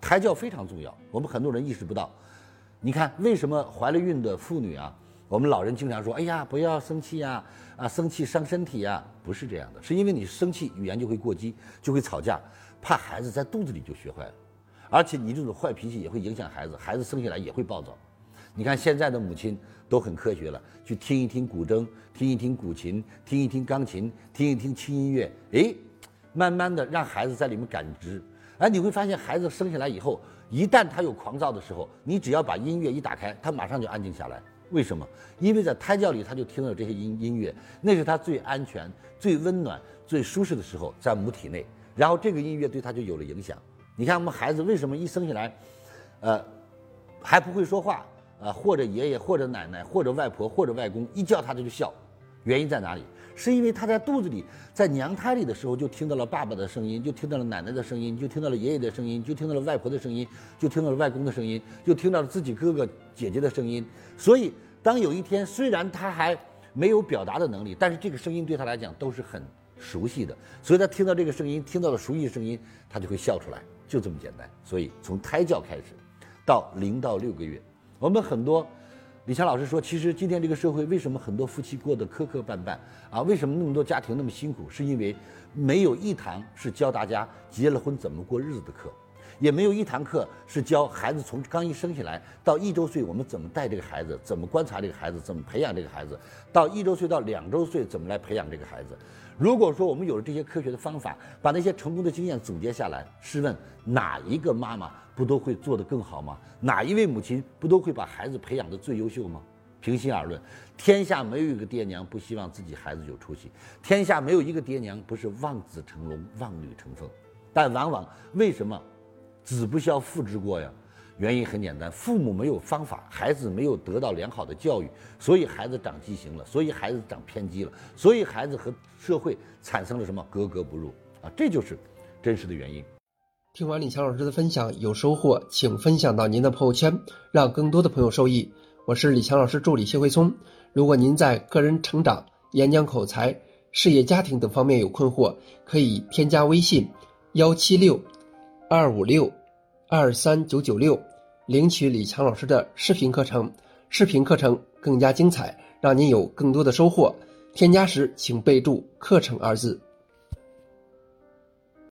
胎教非常重要，我们很多人意识不到。你看，为什么怀了孕的妇女啊，我们老人经常说：“哎呀，不要生气呀，啊，生气伤身体呀。”不是这样的，是因为你生气，语言就会过激，就会吵架，怕孩子在肚子里就学坏了，而且你这种坏脾气也会影响孩子，孩子生下来也会暴躁。你看现在的母亲都很科学了，去听一听古筝，听一听古琴，听一听钢琴，听一听轻音乐，哎，慢慢的让孩子在里面感知，哎，你会发现孩子生下来以后。一旦他有狂躁的时候，你只要把音乐一打开，他马上就安静下来。为什么？因为在胎教里，他就听到这些音音乐，那是他最安全、最温暖、最舒适的时候，在母体内。然后这个音乐对他就有了影响。你看我们孩子为什么一生下来，呃，还不会说话啊？或者爷爷，或者奶奶，或者外婆，或者外公一叫他他就笑，原因在哪里？是因为他在肚子里，在娘胎里的时候就听到了爸爸的声音，就听到了奶奶的声音，就听到了爷爷的声音，就听到了外婆的声音，就听到了外公的声音，就听到了自己哥哥姐姐的声音。所以，当有一天虽然他还没有表达的能力，但是这个声音对他来讲都是很熟悉的。所以他听到这个声音，听到了熟悉的声音，他就会笑出来，就这么简单。所以从胎教开始，到零到六个月，我们很多。李强老师说：“其实今天这个社会为什么很多夫妻过得磕磕绊绊啊？为什么那么多家庭那么辛苦？是因为没有一堂是教大家结了婚怎么过日子的课，也没有一堂课是教孩子从刚一生下来到一周岁我们怎么带这个孩子，怎么观察这个孩子，怎么培养这个孩子，到一周岁到两周岁怎么来培养这个孩子。如果说我们有了这些科学的方法，把那些成功的经验总结下来，试问哪一个妈妈？”不都会做得更好吗？哪一位母亲不都会把孩子培养得最优秀吗？平心而论，天下没有一个爹娘不希望自己孩子有出息，天下没有一个爹娘不是望子成龙、望女成凤。但往往为什么子不孝父之过呀？原因很简单，父母没有方法，孩子没有得到良好的教育，所以孩子长畸形了，所以孩子长偏激了，所以孩子和社会产生了什么格格不入啊？这就是真实的原因。听完李强老师的分享有收获，请分享到您的朋友圈，让更多的朋友受益。我是李强老师助理谢慧聪。如果您在个人成长、演讲口才、事业家庭等方面有困惑，可以添加微信幺七六二五六二三九九六，领取李强老师的视频课程。视频课程更加精彩，让您有更多的收获。添加时请备注“课程”二字。